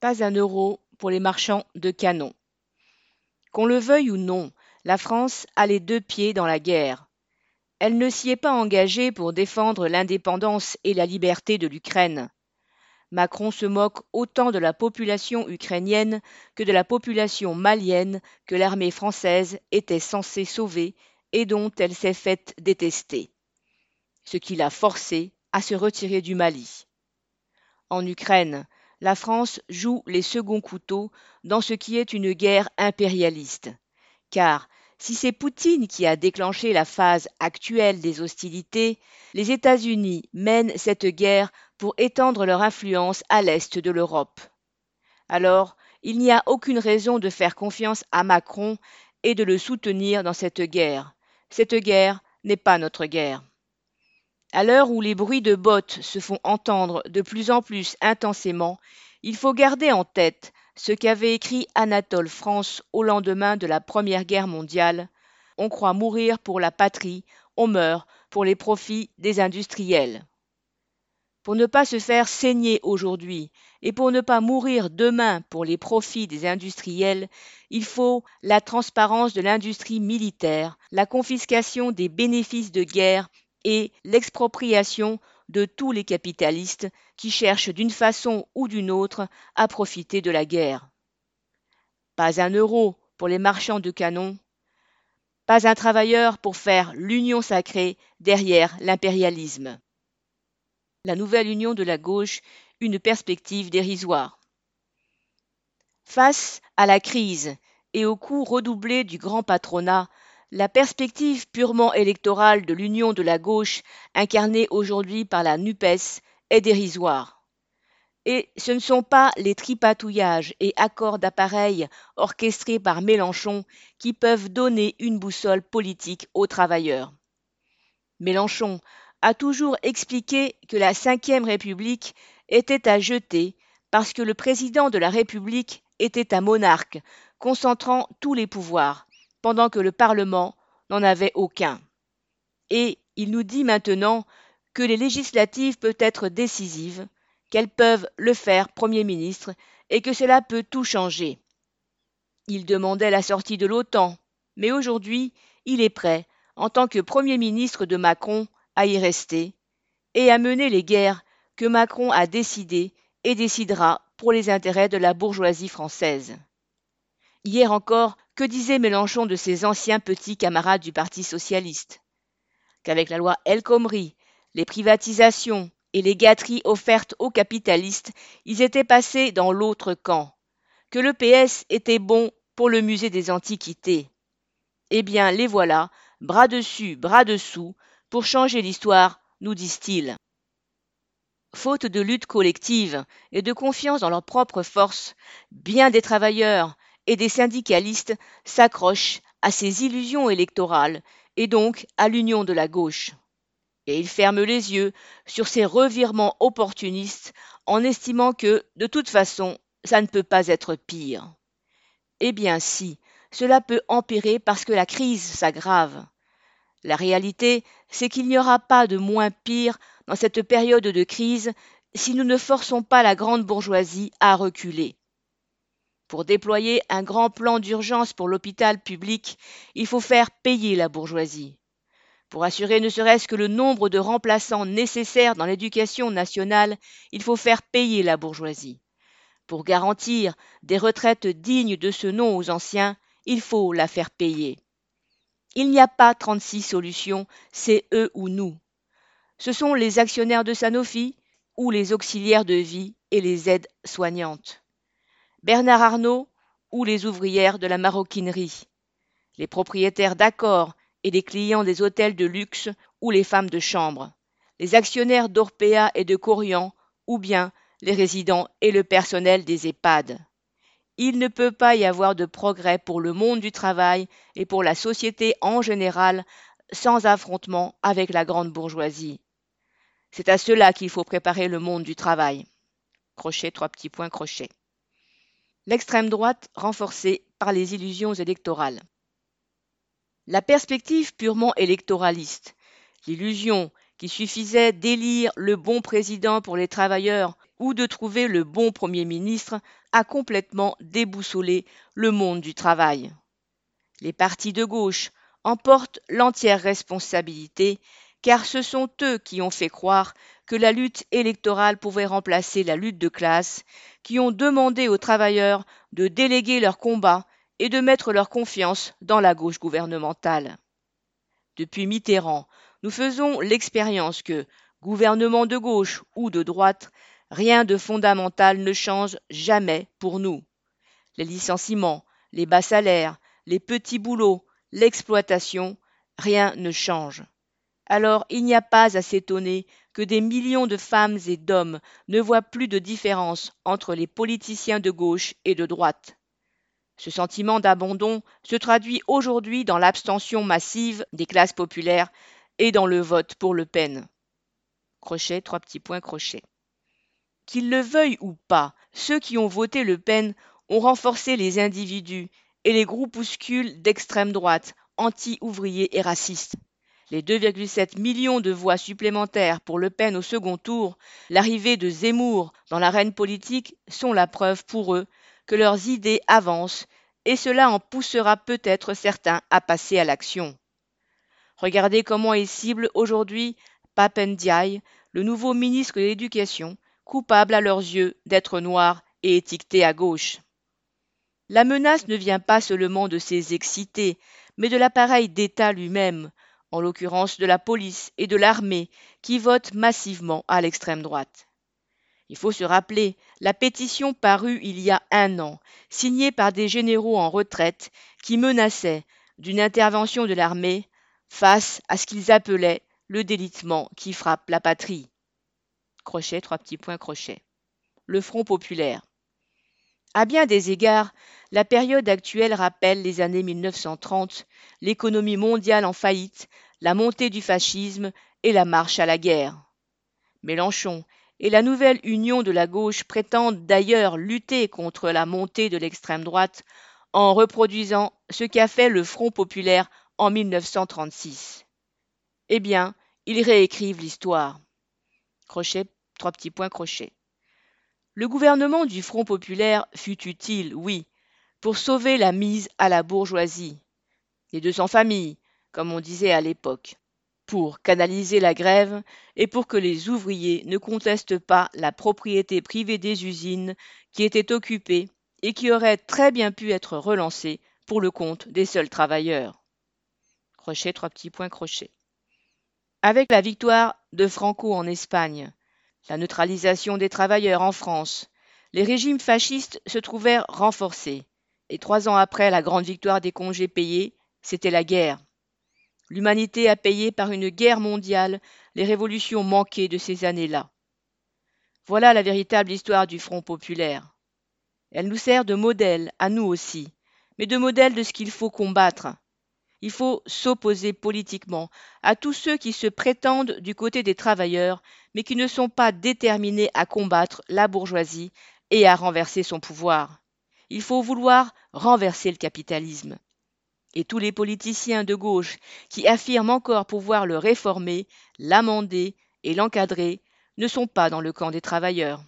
Pas un euro pour les marchands de canons. Qu'on le veuille ou non, la France a les deux pieds dans la guerre. Elle ne s'y est pas engagée pour défendre l'indépendance et la liberté de l'Ukraine. Macron se moque autant de la population ukrainienne que de la population malienne que l'armée française était censée sauver et dont elle s'est faite détester. Ce qui l'a forcé à se retirer du Mali. En Ukraine, la France joue les seconds couteaux dans ce qui est une guerre impérialiste. Car si c'est Poutine qui a déclenché la phase actuelle des hostilités, les États-Unis mènent cette guerre pour étendre leur influence à l'est de l'Europe. Alors, il n'y a aucune raison de faire confiance à Macron et de le soutenir dans cette guerre. Cette guerre n'est pas notre guerre. À l'heure où les bruits de bottes se font entendre de plus en plus intensément, il faut garder en tête ce qu'avait écrit Anatole France au lendemain de la Première Guerre mondiale. On croit mourir pour la patrie, on meurt pour les profits des industriels. Pour ne pas se faire saigner aujourd'hui et pour ne pas mourir demain pour les profits des industriels, il faut la transparence de l'industrie militaire, la confiscation des bénéfices de guerre et l'expropriation de tous les capitalistes qui cherchent d'une façon ou d'une autre à profiter de la guerre. Pas un euro pour les marchands de canons, pas un travailleur pour faire l'union sacrée derrière l'impérialisme. La nouvelle union de la gauche, une perspective dérisoire. Face à la crise et au coût redoublé du grand patronat, la perspective purement électorale de l'union de la gauche, incarnée aujourd'hui par la NUPES, est dérisoire. Et ce ne sont pas les tripatouillages et accords d'appareil orchestrés par Mélenchon qui peuvent donner une boussole politique aux travailleurs. Mélenchon a toujours expliqué que la Ve République était à jeter parce que le président de la République était un monarque, concentrant tous les pouvoirs pendant que le Parlement n'en avait aucun. Et il nous dit maintenant que les législatives peuvent être décisives, qu'elles peuvent le faire Premier ministre, et que cela peut tout changer. Il demandait la sortie de l'OTAN, mais aujourd'hui il est prêt, en tant que Premier ministre de Macron, à y rester, et à mener les guerres que Macron a décidées et décidera pour les intérêts de la bourgeoisie française. Hier encore, que disait Mélenchon de ses anciens petits camarades du Parti socialiste? Qu'avec la loi El Khomri, les privatisations et les gâteries offertes aux capitalistes, ils étaient passés dans l'autre camp. Que le PS était bon pour le musée des antiquités. Eh bien, les voilà, bras dessus, bras dessous, pour changer l'histoire, nous disent-ils. Faute de lutte collective et de confiance dans leurs propres forces, bien des travailleurs, et des syndicalistes s'accrochent à ces illusions électorales et donc à l'union de la gauche. Et ils ferment les yeux sur ces revirements opportunistes en estimant que, de toute façon, ça ne peut pas être pire. Eh bien si, cela peut empirer parce que la crise s'aggrave. La réalité, c'est qu'il n'y aura pas de moins pire dans cette période de crise si nous ne forçons pas la grande bourgeoisie à reculer. Pour déployer un grand plan d'urgence pour l'hôpital public, il faut faire payer la bourgeoisie. Pour assurer ne serait-ce que le nombre de remplaçants nécessaires dans l'éducation nationale, il faut faire payer la bourgeoisie. Pour garantir des retraites dignes de ce nom aux anciens, il faut la faire payer. Il n'y a pas 36 solutions, c'est eux ou nous. Ce sont les actionnaires de Sanofi ou les auxiliaires de vie et les aides soignantes. Bernard Arnault ou les ouvrières de la maroquinerie, les propriétaires d'accords et les clients des hôtels de luxe ou les femmes de chambre, les actionnaires d'Orpea et de Corian ou bien les résidents et le personnel des EHPAD. Il ne peut pas y avoir de progrès pour le monde du travail et pour la société en général sans affrontement avec la grande bourgeoisie. C'est à cela qu'il faut préparer le monde du travail. Crochet, trois petits points, crochet l'extrême droite renforcée par les illusions électorales. La perspective purement électoraliste, l'illusion qu'il suffisait d'élire le bon président pour les travailleurs ou de trouver le bon Premier ministre a complètement déboussolé le monde du travail. Les partis de gauche en portent l'entière responsabilité, car ce sont eux qui ont fait croire que la lutte électorale pouvait remplacer la lutte de classe, qui ont demandé aux travailleurs de déléguer leur combat et de mettre leur confiance dans la gauche gouvernementale. Depuis Mitterrand, nous faisons l'expérience que, gouvernement de gauche ou de droite, rien de fondamental ne change jamais pour nous. Les licenciements, les bas salaires, les petits boulots, l'exploitation, rien ne change. Alors il n'y a pas à s'étonner que des millions de femmes et d'hommes ne voient plus de différence entre les politiciens de gauche et de droite. Ce sentiment d'abandon se traduit aujourd'hui dans l'abstention massive des classes populaires et dans le vote pour Le Pen. Crochet, trois petits points crochet. Qu'ils le veuillent ou pas, ceux qui ont voté Le Pen ont renforcé les individus et les groupuscules d'extrême droite, anti-ouvriers et racistes. Les 2,7 millions de voix supplémentaires pour Le Pen au second tour, l'arrivée de Zemmour dans l'arène politique sont la preuve pour eux que leurs idées avancent et cela en poussera peut-être certains à passer à l'action. Regardez comment est cible aujourd'hui Papendiaï, le nouveau ministre de l'Éducation, coupable à leurs yeux d'être noir et étiqueté à gauche. La menace ne vient pas seulement de ces excités, mais de l'appareil d'État lui-même, en l'occurrence de la police et de l'armée, qui votent massivement à l'extrême droite. Il faut se rappeler la pétition parue il y a un an, signée par des généraux en retraite qui menaçaient d'une intervention de l'armée face à ce qu'ils appelaient le délitement qui frappe la patrie. Crochet, trois petits points crochet. Le Front populaire. À bien des égards, la période actuelle rappelle les années 1930, l'économie mondiale en faillite, la montée du fascisme et la marche à la guerre. Mélenchon et la nouvelle union de la gauche prétendent d'ailleurs lutter contre la montée de l'extrême droite en reproduisant ce qu'a fait le Front populaire en 1936. Eh bien, ils réécrivent l'histoire. Crochet, trois petits points crochet. Le gouvernement du Front populaire fut utile, oui, pour sauver la mise à la bourgeoisie, les 200 familles, comme on disait à l'époque pour canaliser la grève et pour que les ouvriers ne contestent pas la propriété privée des usines qui étaient occupées et qui auraient très bien pu être relancées pour le compte des seuls travailleurs. Crochet, trois petits points crochet. Avec la victoire de Franco en Espagne, la neutralisation des travailleurs en France, les régimes fascistes se trouvèrent renforcés. Et trois ans après la grande victoire des congés payés, c'était la guerre. L'humanité a payé par une guerre mondiale les révolutions manquées de ces années-là. Voilà la véritable histoire du Front populaire. Elle nous sert de modèle, à nous aussi, mais de modèle de ce qu'il faut combattre. Il faut s'opposer politiquement à tous ceux qui se prétendent du côté des travailleurs, mais qui ne sont pas déterminés à combattre la bourgeoisie et à renverser son pouvoir. Il faut vouloir renverser le capitalisme et tous les politiciens de gauche qui affirment encore pouvoir le réformer, l'amender et l'encadrer ne sont pas dans le camp des travailleurs.